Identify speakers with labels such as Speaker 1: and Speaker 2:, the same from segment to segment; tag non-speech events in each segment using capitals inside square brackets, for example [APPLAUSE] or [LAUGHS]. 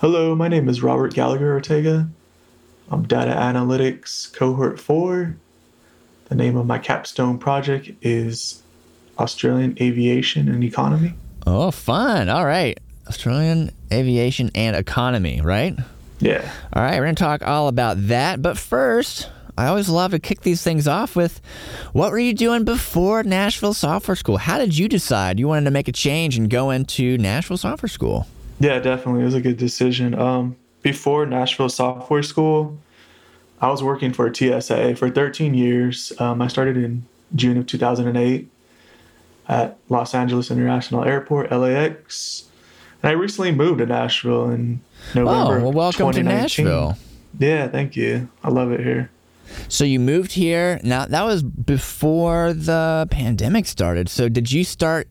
Speaker 1: Hello, my name is Robert Gallagher Ortega. I'm Data Analytics Cohort 4. The name of my capstone project is Australian Aviation and Economy.
Speaker 2: Oh, fun. All right. Australian Aviation and Economy, right?
Speaker 1: Yeah.
Speaker 2: All right, we're going to talk all about that. But first, I always love to kick these things off with what were you doing before Nashville Software School? How did you decide you wanted to make a change and go into Nashville Software School?
Speaker 1: Yeah, definitely. It was a good decision. Um, before Nashville Software School, I was working for TSA for 13 years. Um, I started in June of 2008 at Los Angeles International Airport, LAX. And I recently moved to Nashville in November.
Speaker 2: Oh, well, welcome to
Speaker 1: 2019.
Speaker 2: Nashville.
Speaker 1: Yeah, thank you. I love it here.
Speaker 2: So you moved here. Now that was before the pandemic started. So did you start?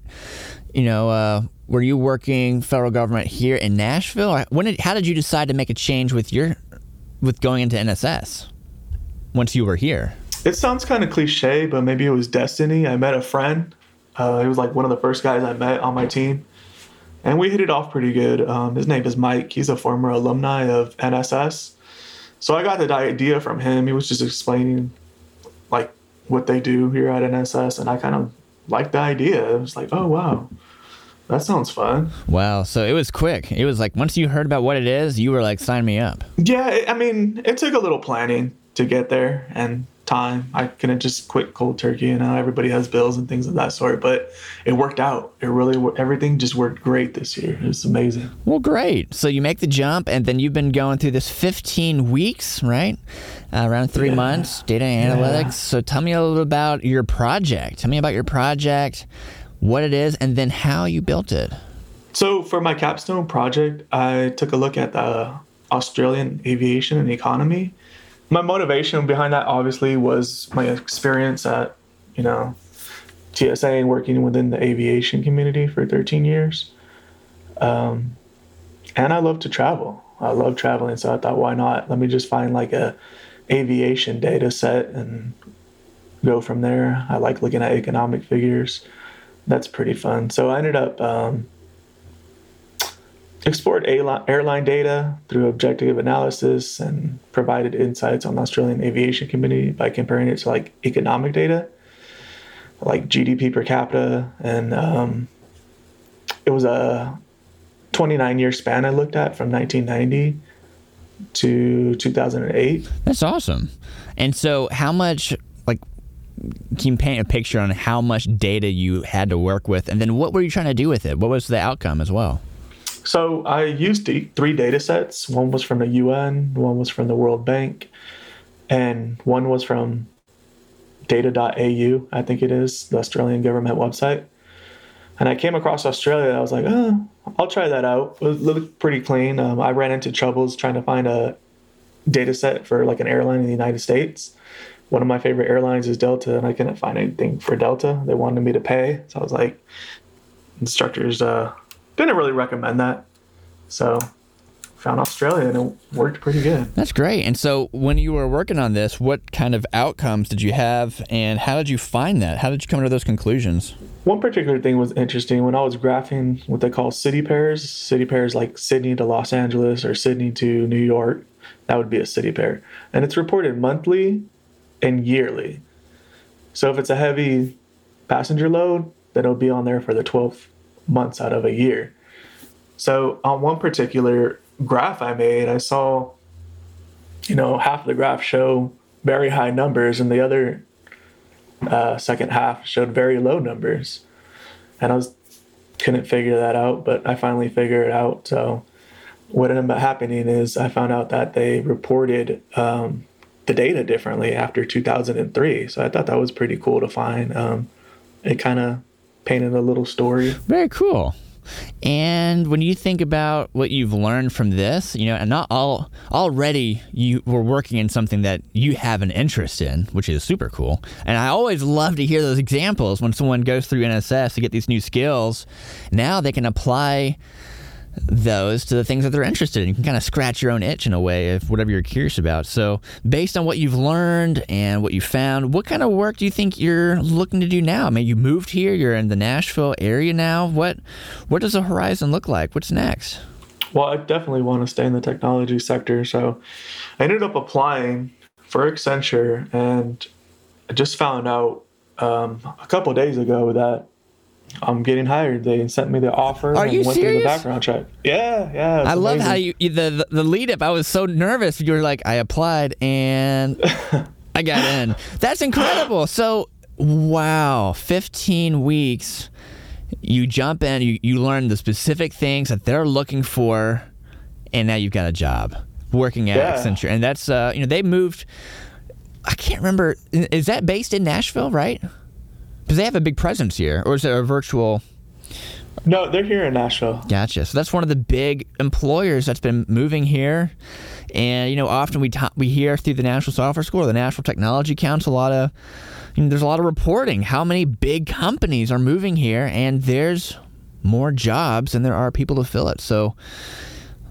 Speaker 2: You know, uh, were you working federal government here in Nashville? When did? How did you decide to make a change with your, with going into NSS? Once you were here.
Speaker 1: It sounds kind of cliche, but maybe it was destiny. I met a friend. Uh, he was like one of the first guys I met on my team, and we hit it off pretty good. Um, his name is Mike. He's a former alumni of NSS. So I got the idea from him. He was just explaining like what they do here at NSS, and I kind of liked the idea. It was like, oh wow, that sounds fun.
Speaker 2: Wow. So it was quick. It was like once you heard about what it is, you were like, sign me up.
Speaker 1: Yeah, it- I mean, it took a little planning to get there and time. I couldn't just quit cold turkey. You know, everybody has bills and things of that sort, but it worked out. It really, everything just worked great this year. It was amazing.
Speaker 2: Well, great. So you make the jump, and then you've been going through this 15 weeks, right? Uh, around three
Speaker 1: Yeah.
Speaker 2: months, data analytics. So tell me a little about your project. Tell me about your project, what it is, and then how you built it.
Speaker 1: So for my capstone project, I took a look at the Australian aviation and economy. My motivation behind that obviously was my experience at, you know, TSA and working within the aviation community for 13 years. Um, and I love to travel. I love traveling, so I thought, why not? Let me just find like a aviation data set and go from there. I like looking at economic figures. That's pretty fun. So I ended up um, explored airline data through objective analysis and provided insights on the Australian aviation community by comparing it to like economic data, like GDP per capita, and um, it was a 29 year span I looked at from 1990 to 2008.
Speaker 2: That's awesome. And so, how much, can you paint a picture on how much data you had to work with? And then what were you trying to do with it? What was the outcome as well?
Speaker 1: So I used three data sets. One was from the UN, one was from the World Bank, and one was from data.au, I think it is, the Australian government website. And I came across Australia. I was like, oh, I'll try that out. It looked pretty clean. Um, I ran into troubles trying to find a data set for like an airline in the United States. One of my favorite airlines is Delta, and I couldn't find anything for Delta. They wanted me to pay. So I was like, instructors uh, didn't really recommend that. So found Australia and it worked pretty good.
Speaker 2: That's great. And so, when you were working on this, what kind of outcomes did you have, and how did you find that? How did you come to those conclusions?
Speaker 1: One particular thing was interesting when I was graphing what they call city pairs. City pairs like Sydney to Los Angeles or Sydney to New York. That would be a city pair. And it's reported monthly and yearly. So if it's a heavy passenger load, then it'll be on there for the 12 months out of a year. So on one particular graph I made, I saw, you know, half of the graph show very high numbers and the other uh, second half showed very low numbers, and I was couldn't figure that out. But I finally figured it out. So what ended up happening is I found out that they reported um, the data differently after 2003. So I thought that was pretty cool to find. Um, it kind of painted a little story.
Speaker 2: Very cool. And when you think about what you've learned from this, you know, and not all already you were working in something that you have an interest in, which is super cool. And I always love to hear those examples when someone goes through NSS to get these new skills. Now they can apply those to the things that they're interested in. You can kind of scratch your own itch in a way of whatever you're curious about. So, based on what you've learned and what you found, what kind of work do you think you're looking to do now? I mean, you moved here, you're in the Nashville area now. What what does the horizon look like? What's next?
Speaker 1: Well, I definitely want to stay in the technology sector. So I ended up applying for Accenture and I just found out um, a couple days ago that I'm getting hired. They sent me the offer.
Speaker 2: Are
Speaker 1: and
Speaker 2: you
Speaker 1: went
Speaker 2: serious?
Speaker 1: through the background check. Yeah, yeah.
Speaker 2: I love how you the the lead up. I was so nervous. You were like, I applied and [LAUGHS] I got in. That's incredible. So wow, 15 weeks. You jump in. You you learn the specific things that they're looking for, and now you've got a job working at
Speaker 1: Yeah.
Speaker 2: Accenture. And that's uh you know they moved. I can't remember. Is that based in Nashville? Right? Because they have a big presence here, or is it a virtual?
Speaker 1: No, they're here in Nashville.
Speaker 2: Gotcha. So that's one of the big employers that's been moving here, and you know, often we ta- we hear through the Nashville Software School, or the Nashville Technology Council, a lot of you know, there's a lot of reporting how many big companies are moving here, and there's more jobs than there are people to fill it. So.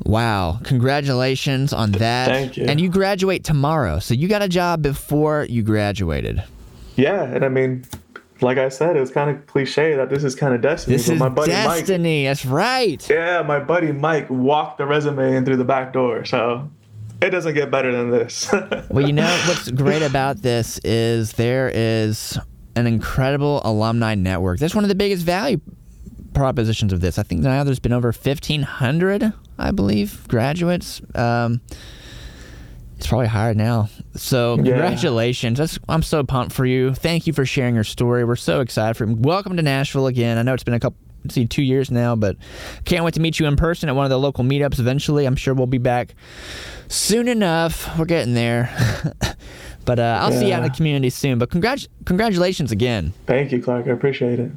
Speaker 2: Wow, congratulations on that.
Speaker 1: Thank you.
Speaker 2: And you graduate tomorrow. So you got a job before you graduated.
Speaker 1: Yeah, and I mean, like I said, it was kind of cliche that this is kind of destiny.
Speaker 2: This is
Speaker 1: my buddy Mike,
Speaker 2: destiny. That's right.
Speaker 1: yeah, my buddy Mike walked the resume in through the back door. So it doesn't get better than this. [LAUGHS]
Speaker 2: Well, you know what's great about this is there is an incredible alumni network. That's one of the biggest value propositions of this. I think now there's been over 1,500, I believe, graduates. Um, it's probably higher now. So
Speaker 1: Yeah.
Speaker 2: congratulations! That's, I'm so pumped for you. Thank you for sharing your story. We're so excited for you. Welcome to Nashville again. I know it's been a couple. See, two years now, but can't wait to meet you in person at one of the local meetups eventually. I'm sure we'll be back soon enough. We're getting there. [LAUGHS] but uh, I'll see you out in the community soon. But congrat- congratulations again.
Speaker 1: Thank you, Clark. I appreciate it.